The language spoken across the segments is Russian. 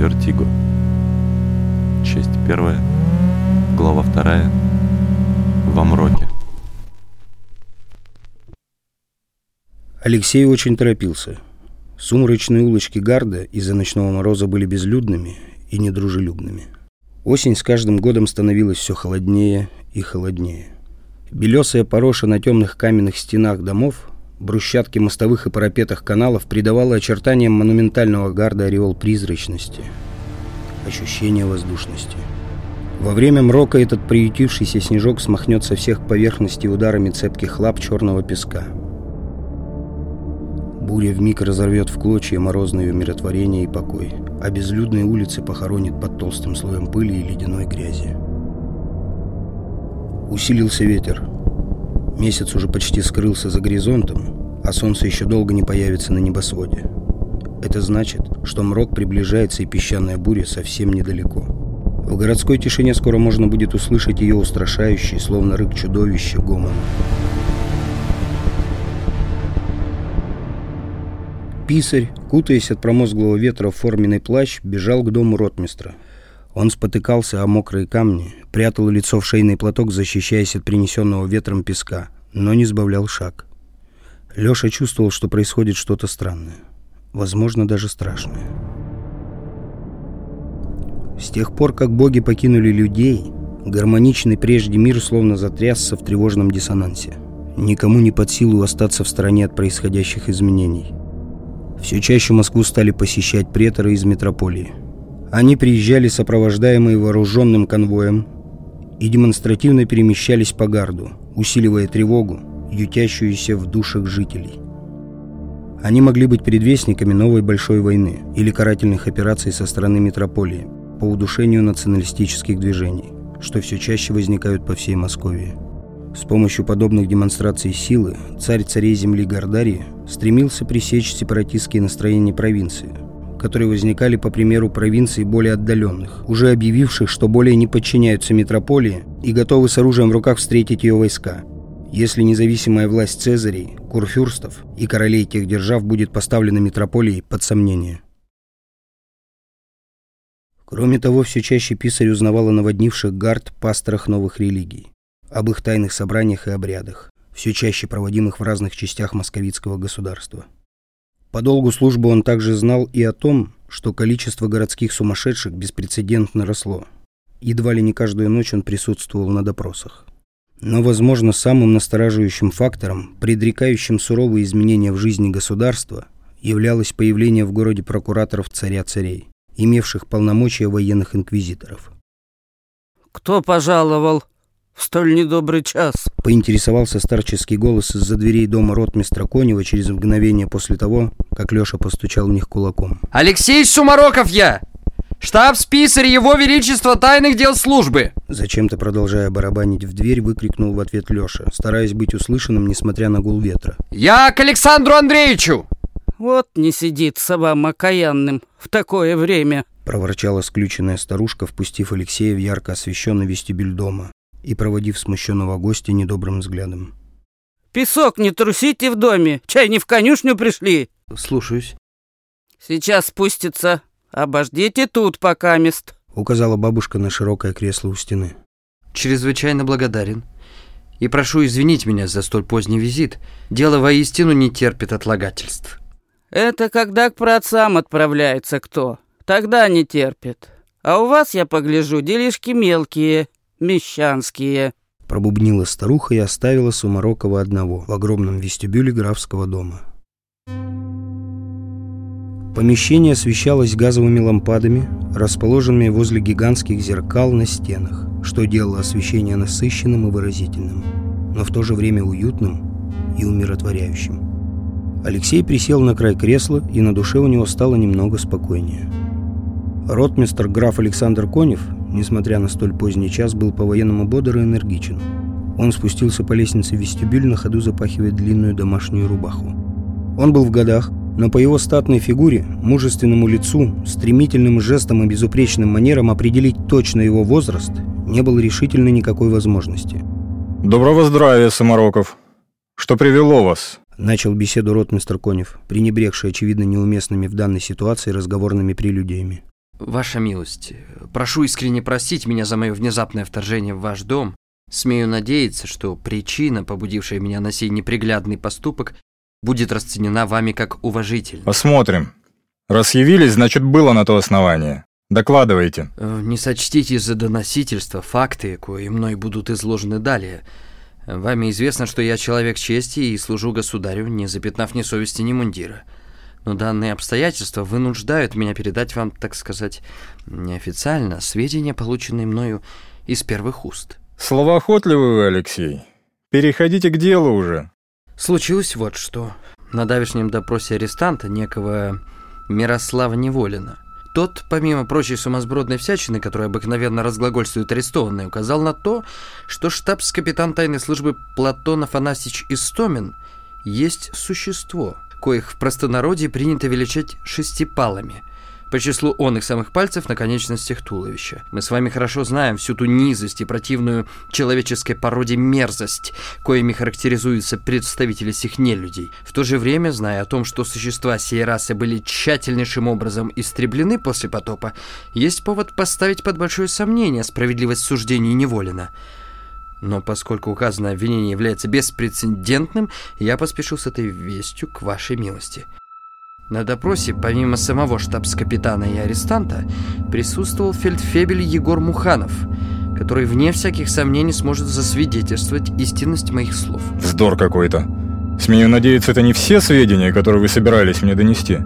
Вертиго. Часть первая. Глава вторая. Во мроке. Алексей очень торопился. Сумрачные улочки Гарда из-за ночного мороза были безлюдными и недружелюбными. Осень с каждым годом становилась все холоднее и холоднее. Белесая пороша на темных каменных стенах домов, брусчатки мостовых и парапетах каналов придавала очертаниям монументального гарда ореол призрачности, ощущение воздушности. Во время мрока этот приютившийся снежок смахнет со всех поверхностей ударами цепких лап черного песка. Буря вмиг разорвет в клочья морозное умиротворение и покой, а безлюдные улицы похоронит под толстым слоем пыли и ледяной грязи. Усилился ветер. Месяц уже почти скрылся за горизонтом, а солнце еще долго не появится на небосводе. Это значит, что мрок приближается и песчаная буря совсем недалеко. В городской тишине скоро можно будет услышать ее устрашающий, словно рык чудовища, гомон. Писарь, кутаясь от промозглого ветра в форменный плащ, бежал к дому ротмистра. Он спотыкался о мокрые камни, прятал лицо в шейный платок, защищаясь от принесенного ветром песка, но не сбавлял шаг. Леша чувствовал, что происходит что-то странное. Возможно, даже страшное. С тех пор, как боги покинули людей, гармоничный прежде мир словно затрясся в тревожном диссонансе. Никому не под силу остаться в стороне от происходящих изменений. Все чаще Москву стали посещать преторы из метрополии – они приезжали сопровождаемые вооруженным конвоем и демонстративно перемещались по гарду, усиливая тревогу, ютящуюся в душах жителей. Они могли быть предвестниками новой большой войны или карательных операций со стороны метрополии по удушению националистических движений, что все чаще возникают по всей Москве. С помощью подобных демонстраций силы царь царей земли Гордарии стремился пресечь сепаратистские настроения провинции – которые возникали по примеру провинций более отдаленных, уже объявивших, что более не подчиняются метрополии и готовы с оружием в руках встретить ее войска. Если независимая власть Цезарей, курфюрстов и королей тех держав будет поставлена метрополией под сомнение. Кроме того, все чаще писарь узнавал о наводнивших гард пасторах новых религий, об их тайных собраниях и обрядах, все чаще проводимых в разных частях московицкого государства. По долгу службы он также знал и о том, что количество городских сумасшедших беспрецедентно росло. Едва ли не каждую ночь он присутствовал на допросах. Но, возможно, самым настораживающим фактором, предрекающим суровые изменения в жизни государства, являлось появление в городе прокураторов царя-царей, имевших полномочия военных инквизиторов. «Кто пожаловал?» В столь недобрый час?» Поинтересовался старческий голос из-за дверей дома ротмистра Конева через мгновение после того, как Леша постучал в них кулаком. «Алексей Сумароков я! Штаб-списарь Его Величества Тайных Дел Службы!» Зачем-то, продолжая барабанить в дверь, выкрикнул в ответ Леша, стараясь быть услышанным, несмотря на гул ветра. «Я к Александру Андреевичу!» «Вот не сидит собам окаянным в такое время!» проворчала сключенная старушка, впустив Алексея в ярко освещенный вестибюль дома и проводив смущенного гостя недобрым взглядом. «Песок не трусите в доме! Чай не в конюшню пришли!» «Слушаюсь». «Сейчас спустится. Обождите тут, пока мест», — указала бабушка на широкое кресло у стены. «Чрезвычайно благодарен. И прошу извинить меня за столь поздний визит. Дело воистину не терпит отлагательств». «Это когда к праотцам отправляется кто. Тогда не терпит. А у вас, я погляжу, делишки мелкие» мещанские», — пробубнила старуха и оставила Сумарокова одного в огромном вестибюле графского дома. Помещение освещалось газовыми лампадами, расположенными возле гигантских зеркал на стенах, что делало освещение насыщенным и выразительным, но в то же время уютным и умиротворяющим. Алексей присел на край кресла, и на душе у него стало немного спокойнее. Ротмистр граф Александр Конев несмотря на столь поздний час, был по-военному бодр и энергичен. Он спустился по лестнице в вестибюль, на ходу запахивая длинную домашнюю рубаху. Он был в годах, но по его статной фигуре, мужественному лицу, стремительным жестам и безупречным манерам определить точно его возраст не было решительно никакой возможности. «Доброго здравия, Самароков! Что привело вас?» Начал беседу ротмистр Конев, пренебрегший, очевидно, неуместными в данной ситуации разговорными прелюдиями. Ваша милость, прошу искренне простить меня за мое внезапное вторжение в ваш дом. Смею надеяться, что причина, побудившая меня на сей неприглядный поступок, будет расценена вами как уважительная. Посмотрим. Раз явились, значит, было на то основание. Докладывайте. Э, Не сочтите за доносительство факты, кои мной будут изложены далее. Вами известно, что я человек чести и служу государю, не запятнав ни совести, ни мундира. Но данные обстоятельства вынуждают меня передать вам, так сказать, неофициально сведения, полученные мною из первых уст. Словоохотливый вы, Алексей. Переходите к делу уже. Случилось вот что. На давешнем допросе арестанта, некого Мирослава Неволина, тот, помимо прочей сумасбродной всячины, которая обыкновенно разглагольствует арестованный, указал на то, что штабс-капитан тайной службы Платон Афанасьевич Истомин есть существо, коих в простонародье принято величать шестипалами, по числу он их самых пальцев на конечностях туловища. Мы с вами хорошо знаем всю ту низость и противную человеческой породе мерзость, коими характеризуются представители сих нелюдей. В то же время, зная о том, что существа сей расы были тщательнейшим образом истреблены после потопа, есть повод поставить под большое сомнение справедливость суждений Неволина. Но поскольку указанное обвинение является беспрецедентным, я поспешил с этой вестью к вашей милости. На допросе, помимо самого штабс-капитана и арестанта, присутствовал фельдфебель Егор Муханов, который, вне всяких сомнений, сможет засвидетельствовать истинность моих слов. Вздор какой-то. Смею надеяться, это не все сведения, которые вы собирались мне донести.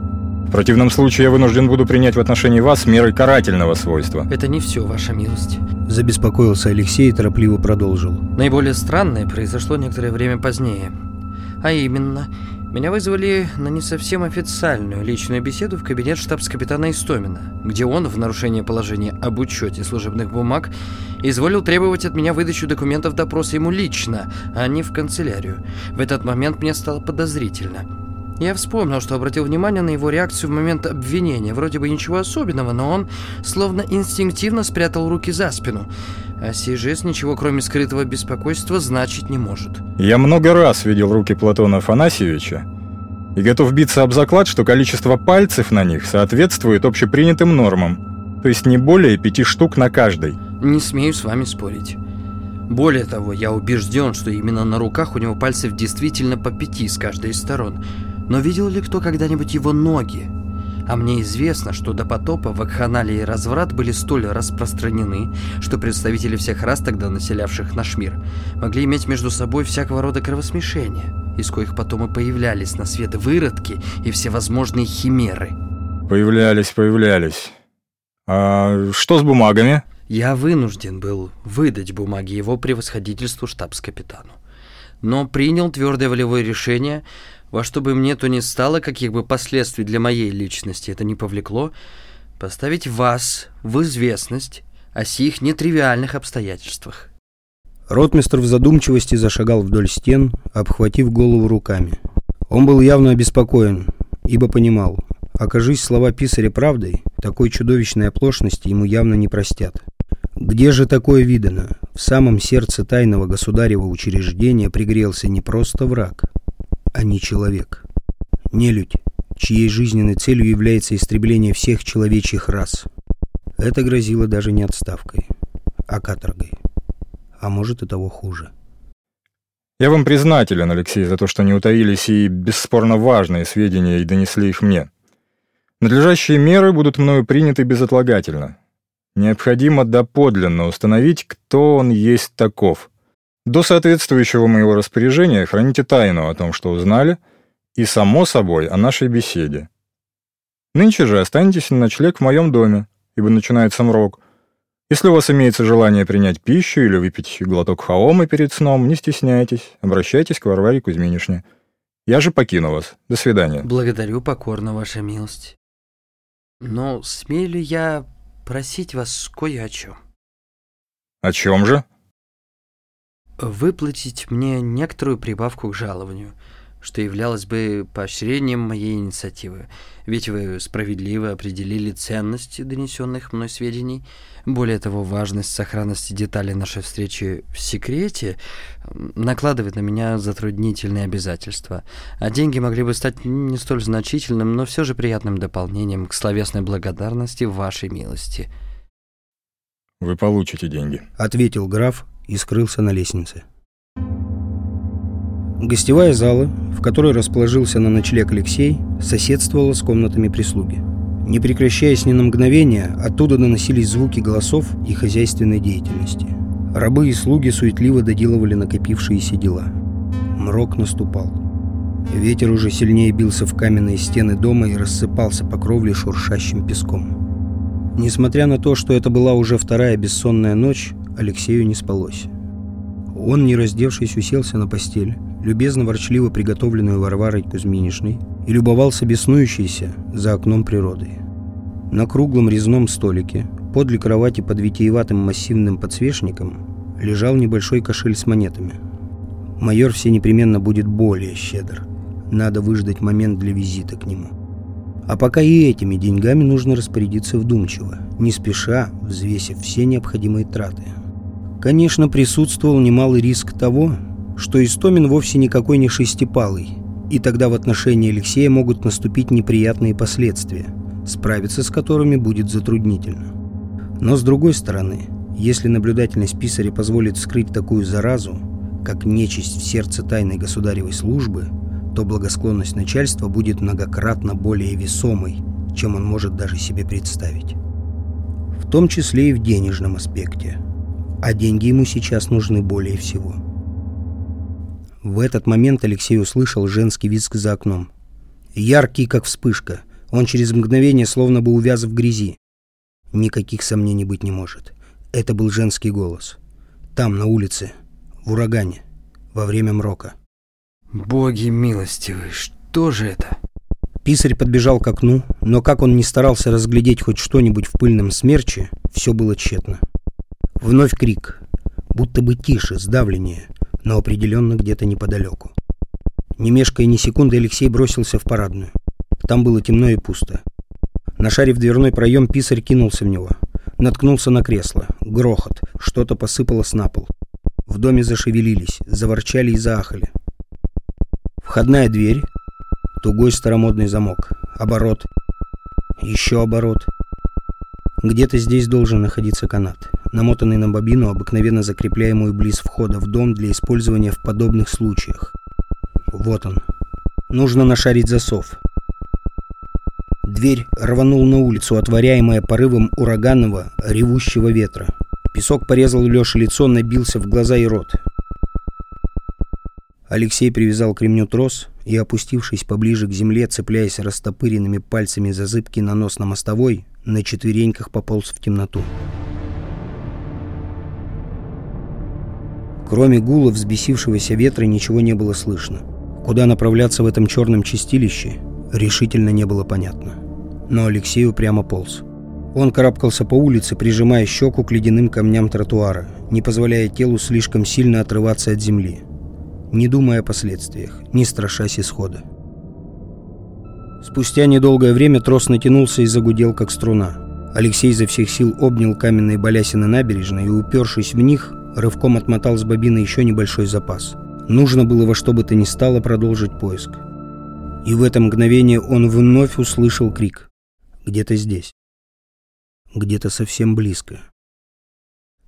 В противном случае я вынужден буду принять в отношении вас меры карательного свойства. Это не все, ваша милость. Забеспокоился Алексей и торопливо продолжил. Наиболее странное произошло некоторое время позднее. А именно, меня вызвали на не совсем официальную личную беседу в кабинет штабс-капитана Истомина, где он, в нарушение положения об учете служебных бумаг, изволил требовать от меня выдачу документов допроса ему лично, а не в канцелярию. В этот момент мне стало подозрительно. Я вспомнил, что обратил внимание на его реакцию в момент обвинения. Вроде бы ничего особенного, но он словно инстинктивно спрятал руки за спину. А сей жест ничего, кроме скрытого беспокойства, значить не может. Я много раз видел руки Платона Афанасьевича и готов биться об заклад, что количество пальцев на них соответствует общепринятым нормам, то есть не более пяти штук на каждой. Не смею с вами спорить. Более того, я убежден, что именно на руках у него пальцев действительно по пяти с каждой из сторон. Но видел ли кто когда-нибудь его ноги? А мне известно, что до потопа вакханалия и разврат были столь распространены, что представители всех рас, тогда населявших наш мир, могли иметь между собой всякого рода кровосмешения, из коих потом и появлялись на свет выродки и всевозможные химеры. Появлялись, появлялись. А что с бумагами? Я вынужден был выдать бумаги его превосходительству штабс-капитану. Но принял твердое волевое решение, во что бы мне то ни стало, каких бы последствий для моей личности это не повлекло, поставить вас в известность о сих нетривиальных обстоятельствах. Ротмистр в задумчивости зашагал вдоль стен, обхватив голову руками. Он был явно обеспокоен, ибо понимал, окажись слова писаря правдой, такой чудовищной оплошности ему явно не простят. Где же такое видано? В самом сердце тайного государева учреждения пригрелся не просто враг, а не человек. Нелюдь, чьей жизненной целью является истребление всех человечьих рас. Это грозило даже не отставкой, а каторгой. А может и того хуже. Я вам признателен, Алексей, за то, что не утаились и бесспорно важные сведения и донесли их мне. Надлежащие меры будут мною приняты безотлагательно. Необходимо доподлинно установить, кто он есть таков. До соответствующего моего распоряжения храните тайну о том, что узнали, и, само собой, о нашей беседе. Нынче же останетесь на ночлег в моем доме, ибо начинается мрок. Если у вас имеется желание принять пищу или выпить глоток хаомы перед сном, не стесняйтесь, обращайтесь к Варваре Кузьминишне. Я же покину вас. До свидания. Благодарю покорно, ваша милость. Но смею ли я просить вас кое о чем? О чем же? Выплатить мне некоторую прибавку к жалованию, что являлось бы поощрением моей инициативы. Ведь вы справедливо определили ценность донесенных мной сведений. Более того, важность сохранности деталей нашей встречи в секрете накладывает на меня затруднительные обязательства. А деньги могли бы стать не столь значительным, но все же приятным дополнением к словесной благодарности вашей милости. «Вы получите деньги», — ответил граф и скрылся на лестнице. Гостевая зала, в которой расположился на ночлег Алексей, соседствовала с комнатами прислуги. Не прекращаясь ни на мгновение, оттуда доносились звуки голосов и хозяйственной деятельности. Рабы и слуги суетливо доделывали накопившиеся дела. Мрок наступал. Ветер уже сильнее бился в каменные стены дома и рассыпался по кровле шуршащим песком. Несмотря на то, что это была уже вторая бессонная ночь, Алексею не спалось. Он, не раздевшись, уселся на постель, любезно-ворчливо приготовленную Варварой Кузьминишной, и любовался беснующейся за окном природой. На круглом резном столике, подле кровати под витиеватым массивным подсвечником, лежал небольшой кошель с монетами. Майор все непременно будет более щедр. Надо выждать момент для визита к нему. А пока и этими деньгами нужно распорядиться вдумчиво, не спеша, взвесив все необходимые траты. Конечно, присутствовал немалый риск того, что Истомин вовсе никакой не шестипалый, и тогда в отношении Алексея могут наступить неприятные последствия, справиться с которыми будет затруднительно. Но с другой стороны, если наблюдательность писаря позволит скрыть такую заразу, как нечисть в сердце тайной государевой службы, то благосклонность начальства будет многократно более весомой, чем он может даже себе представить. В том числе и в денежном аспекте – а деньги ему сейчас нужны более всего. В этот момент Алексей услышал женский визг за окном. Яркий, как вспышка. Он через мгновение словно бы увяз в грязи. Никаких сомнений быть не может. Это был женский голос. Там, на улице, в урагане, во время мрока. «Боги милостивые, что же это?» Писарь подбежал к окну, но как он не старался разглядеть хоть что-нибудь в пыльном смерче, все было тщетно. Вновь крик. Будто бы тише, сдавленнее, но определенно где-то неподалеку. Не мешкая ни секунды, Алексей бросился в парадную. Там было темно и пусто. Нашарив дверной проем, писарь кинулся в него. Наткнулся на кресло. Грохот. Что-то посыпалось на пол. В доме зашевелились, заворчали и заахали. Входная дверь. Тугой старомодный замок. Оборот. Еще оборот. Где-то здесь должен находиться канат намотанный на бобину, обыкновенно закрепляемую близ входа в дом для использования в подобных случаях. Вот он. Нужно нашарить засов. Дверь рванул на улицу, отворяемая порывом ураганного, ревущего ветра. Песок порезал Лёше лицо, набился в глаза и рот. Алексей привязал к ремню трос и, опустившись поближе к земле, цепляясь растопыренными пальцами за зыбкий нанос на мостовой, на четвереньках пополз в темноту. Кроме гула взбесившегося ветра ничего не было слышно. Куда направляться в этом черном чистилище, решительно не было понятно. Но Алексею прямо полз. Он карабкался по улице, прижимая щеку к ледяным камням тротуара, не позволяя телу слишком сильно отрываться от земли, не думая о последствиях, не страшась исхода. Спустя недолгое время трос натянулся и загудел, как струна. Алексей изо всех сил обнял каменные балясины набережной и, упершись в них, рывком отмотал с бобины еще небольшой запас. Нужно было во что бы то ни стало продолжить поиск. И в это мгновение он вновь услышал крик. Где-то здесь. Где-то совсем близко.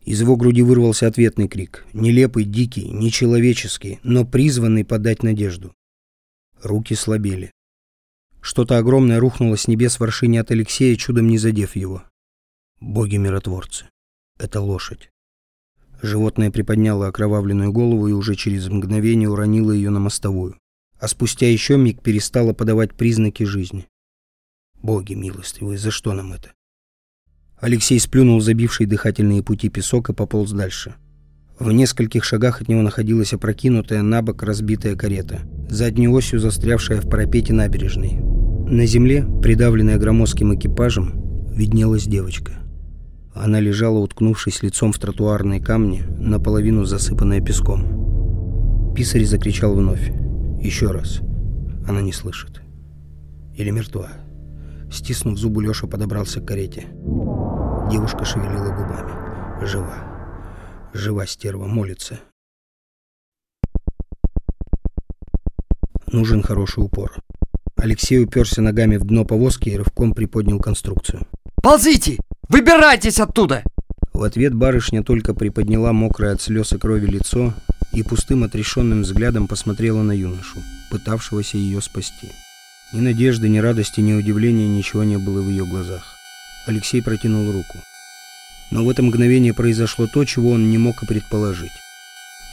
Из его груди вырвался ответный крик. Нелепый, дикий, нечеловеческий, но призванный подать надежду. Руки слабели. Что-то огромное рухнуло с небес в от Алексея, чудом не задев его. Боги-миротворцы. Это лошадь. Животное приподняло окровавленную голову и уже через мгновение уронило ее на мостовую. А спустя еще миг перестало подавать признаки жизни. Боги милостивые, за что нам это? Алексей сплюнул забивший дыхательные пути песок и пополз дальше. В нескольких шагах от него находилась опрокинутая на бок разбитая карета, задней осью застрявшая в парапете набережной. На земле, придавленная громоздким экипажем, виднелась девочка. Она лежала, уткнувшись лицом в тротуарные камни, наполовину засыпанная песком. Писарь закричал вновь. Еще раз. Она не слышит. Или мертва. Стиснув зубы, Леша подобрался к карете. Девушка шевелила губами. Жива. Жива стерва, молится. Нужен хороший упор. Алексей уперся ногами в дно повозки и рывком приподнял конструкцию. «Ползите! Выбирайтесь оттуда!» В ответ барышня только приподняла мокрое от слез и крови лицо и пустым отрешенным взглядом посмотрела на юношу, пытавшегося ее спасти. Ни надежды, ни радости, ни удивления ничего не было в ее глазах. Алексей протянул руку. Но в это мгновение произошло то, чего он не мог и предположить.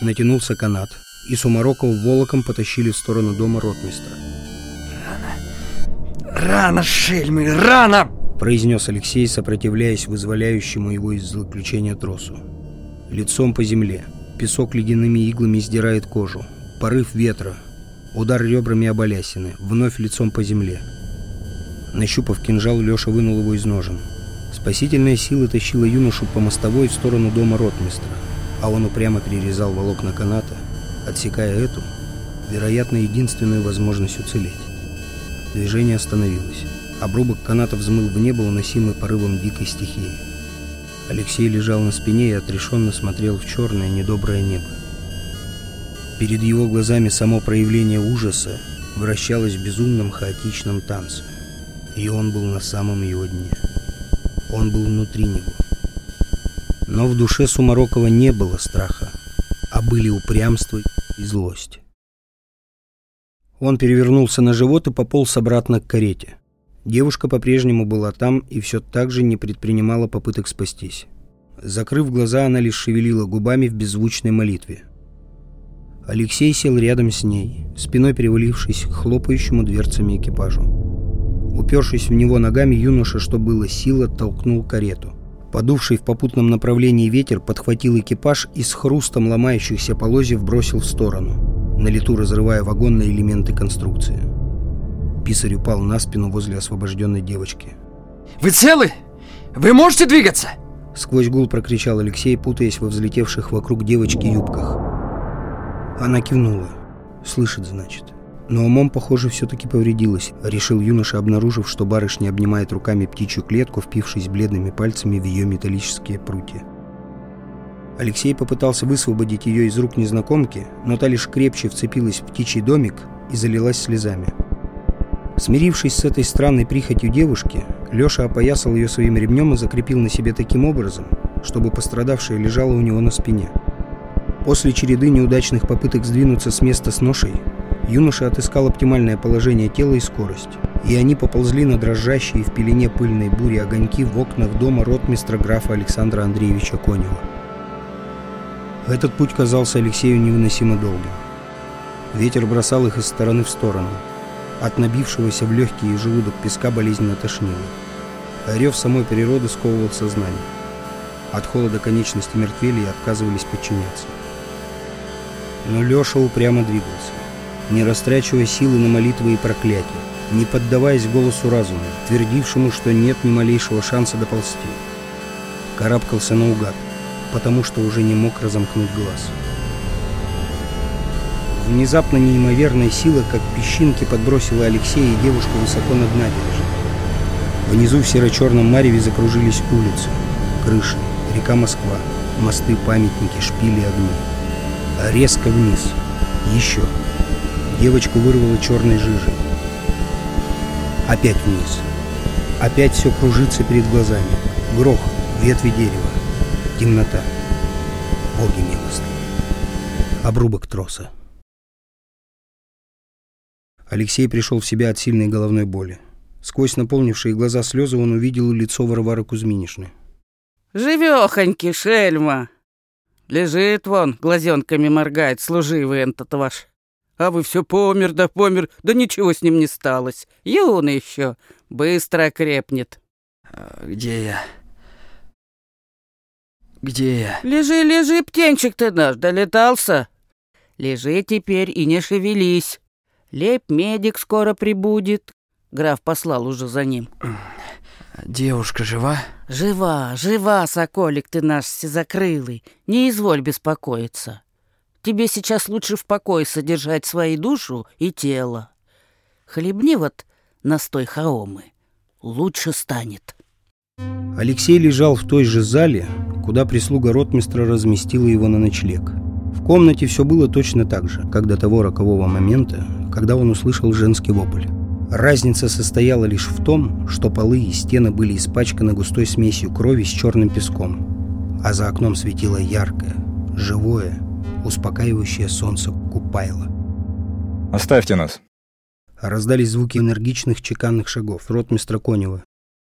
Натянулся канат, и Сумарокова волоком потащили в сторону дома ротмистра. «Рано! Рано, шельмы, рано!» Произнес Алексей, сопротивляясь вызволяющему его из заключения тросу. Лицом по земле. Песок ледяными иглами сдирает кожу. Порыв ветра. Удар ребрами об балясины. Вновь лицом по земле. Нащупав кинжал, Леша вынул его из ножен. Спасительная сила тащила юношу по мостовой в сторону дома ротмистра, а он упрямо перерезал волокна каната, отсекая эту, вероятно, единственную возможность уцелеть. Движение остановилось. Обрубок каната взмыл в небо, уносимый порывом дикой стихии. Алексей лежал на спине и отрешенно смотрел в черное недоброе небо. Перед его глазами само проявление ужаса вращалось в безумном хаотичном танце. И он был на самом его дне. Он был внутри него. Но в душе Сумарокова не было страха, а были упрямство и злость. Он перевернулся на живот и пополз обратно к карете. Девушка по-прежнему была там и все так же не предпринимала попыток спастись. Закрыв глаза, она лишь шевелила губами в беззвучной молитве. Алексей сел рядом с ней, спиной перевалившись к хлопающему дверцами экипажу. Упершись в него ногами, юноша, что было сил, толкнул карету. Подувший в попутном направлении ветер подхватил экипаж и с хрустом ломающихся полозьев бросил в сторону, на лету разрывая вагон на элементы конструкции. Писарь упал на спину возле освобожденной девочки. «Вы целы? Вы можете двигаться?» Сквозь гул прокричал Алексей, путаясь во взлетевших вокруг девочки юбках. Она кивнула. Слышит, значит. Но умом, похоже, все-таки повредилась, решил юноша, обнаружив, что барышня обнимает руками птичью клетку, впившись бледными пальцами в ее металлические прутья. Алексей попытался высвободить ее из рук незнакомки, но та лишь крепче вцепилась в птичий домик и залилась слезами. Смирившись с этой странной прихотью девушки, Леша опоясал ее своим ремнем и закрепил на себе таким образом, чтобы пострадавшая лежала у него на спине. После череды неудачных попыток сдвинуться с места с ношей, юноша отыскал оптимальное положение тела и скорость, и они поползли на дрожащие в пелене пыльной бури огоньки в окнах дома ротмистра графа Александра Андреевича Конева. Этот путь казался Алексею невыносимо долгим. Ветер бросал их из стороны в сторону – от набившегося в легкие и желудок песка болезненно тошнило. Рев самой природы сковывал сознание. От холода конечности мертвели и отказывались подчиняться. Но Леша упрямо двигался, не растрачивая силы на молитвы и проклятия, не поддаваясь голосу разума, твердившему, что нет ни малейшего шанса доползти. Карабкался наугад, потому что уже не мог разомкнуть глаз. Внезапно неимоверная сила, как песчинки, подбросила Алексея и девушку высоко над набережной. Внизу в серо-черном мареве закружились улицы, крыши, река Москва, мосты, памятники, шпили, огни. А резко вниз. Еще. Девочку вырвало черной жижей. Опять вниз. Опять все кружится перед глазами. Грохот, ветви дерева, темнота. Боги милостные. Обрубок троса. Алексей пришел в себя от сильной головной боли. Сквозь наполнившие глаза слезы он увидел лицо Варвары Кузьминишны. «Живехоньки, шельма! Лежит вон, глазенками моргает, служивый этот ваш. А вы все помер да помер, да ничего с ним не сталось. Юный еще, быстро крепнет». А «Где я? Где я?» «Лежи, лежи, птенчик ты наш, долетался. Лежи теперь и не шевелись». Лейб-медик скоро прибудет. Граф послал уже за ним. Девушка жива? Жива, жива, соколик ты наш всезакрылый. Не изволь беспокоиться. Тебе сейчас лучше в покое содержать свою душу и тело. Хлебни вот настой хоромы, лучше станет. Алексей лежал в той же зале, куда прислуга ротмистра разместила его на ночлег. В комнате все было точно так же, как до того рокового момента, когда он услышал женский вопль. Разница состояла лишь в том, что полы и стены были испачканы густой смесью крови с черным песком, а за окном светило яркое, живое, успокаивающее солнце купайло. «Оставьте нас!» Раздались звуки энергичных чеканных шагов ротмистра Конева.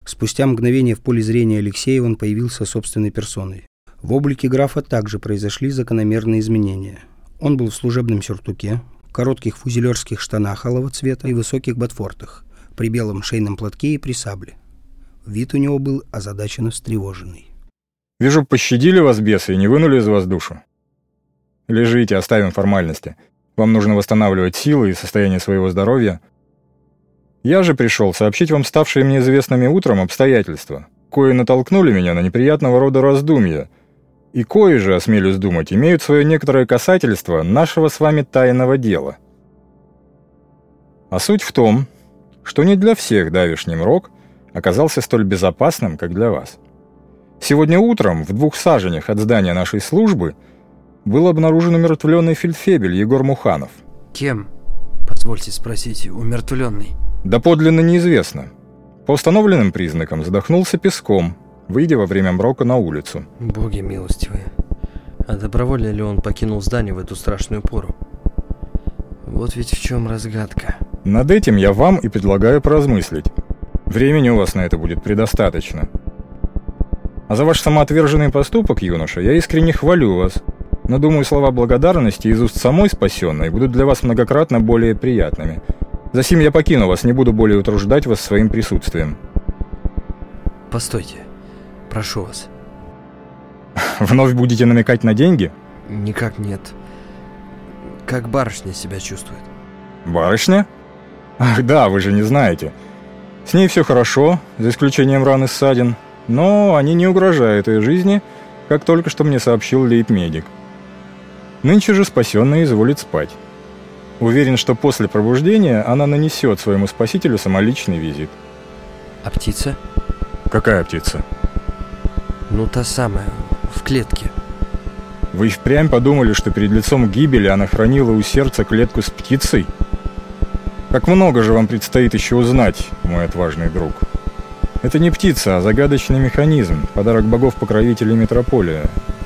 Спустя мгновение в поле зрения Алексея он появился собственной персоной. В облике графа также произошли закономерные изменения. Он был в служебном сюртуке, коротких фузелерских штанах алого цвета и высоких ботфортах, при белом шейном платке и при сабле. Вид у него был озадаченно встревоженный. «Вижу, пощадили вас бесы и не вынули из вас душу. Лежите, оставим формальности. Вам нужно восстанавливать силы и состояние своего здоровья. Я же пришел сообщить вам ставшие мне известными утром обстоятельства, кое натолкнули меня на неприятного рода раздумья, и кои же, осмелюсь думать, имеют свое некоторое касательство нашего с вами тайного дела. А суть в том, что не для всех давишний мрок оказался столь безопасным, как для вас. Сегодня утром в двух саженях от здания нашей службы был обнаружен умертвленный фельдфебель Егор Муханов. Кем, позвольте спросить, умертвленный? Доподлинно неизвестно. По установленным признакам задохнулся песком – выйдя во время мрока на улицу. Боги милостивые. А добровольно ли он покинул здание в эту страшную пору? Вот ведь в чем разгадка. Над этим я вам и предлагаю поразмыслить. Времени у вас на это будет предостаточно. А за ваш самоотверженный поступок, юноша, я искренне хвалю вас. Но думаю, слова благодарности из уст самой спасенной будут для вас многократно более приятными. За сим я покину вас, не буду более утруждать вас своим присутствием. Постойте. Прошу вас. Вновь будете намекать на деньги? Никак нет. Как барышня себя чувствует? Барышня? Ах да, вы же не знаете. С ней все хорошо, за исключением раны ссадин, но они не угрожают ее жизни, как только что мне сообщил лейб-медик. Нынче же спасенная изволит спать. Уверен, что после пробуждения она нанесет своему спасителю самоличный визит. А птица? Какая птица? Ну, та самая, в клетке. Вы впрямь подумали, что перед лицом гибели она хранила у сердца клетку с птицей? Как много же вам предстоит еще узнать, мой отважный друг. Это не птица, а загадочный механизм, подарок богов-покровителей метрополия.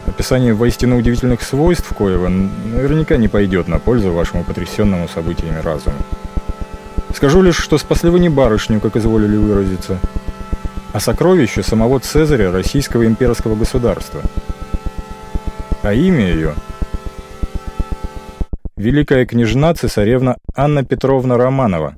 Описание воистину удивительных свойств коего наверняка не пойдет на пользу вашему потрясенному событиями разуму. Скажу лишь, что спасли вы не барышню, как изволили выразиться, а сокровище самого Цезаря Российского имперского государства. А имя ее – Великая княжна цесаревна Анна Петровна Романова.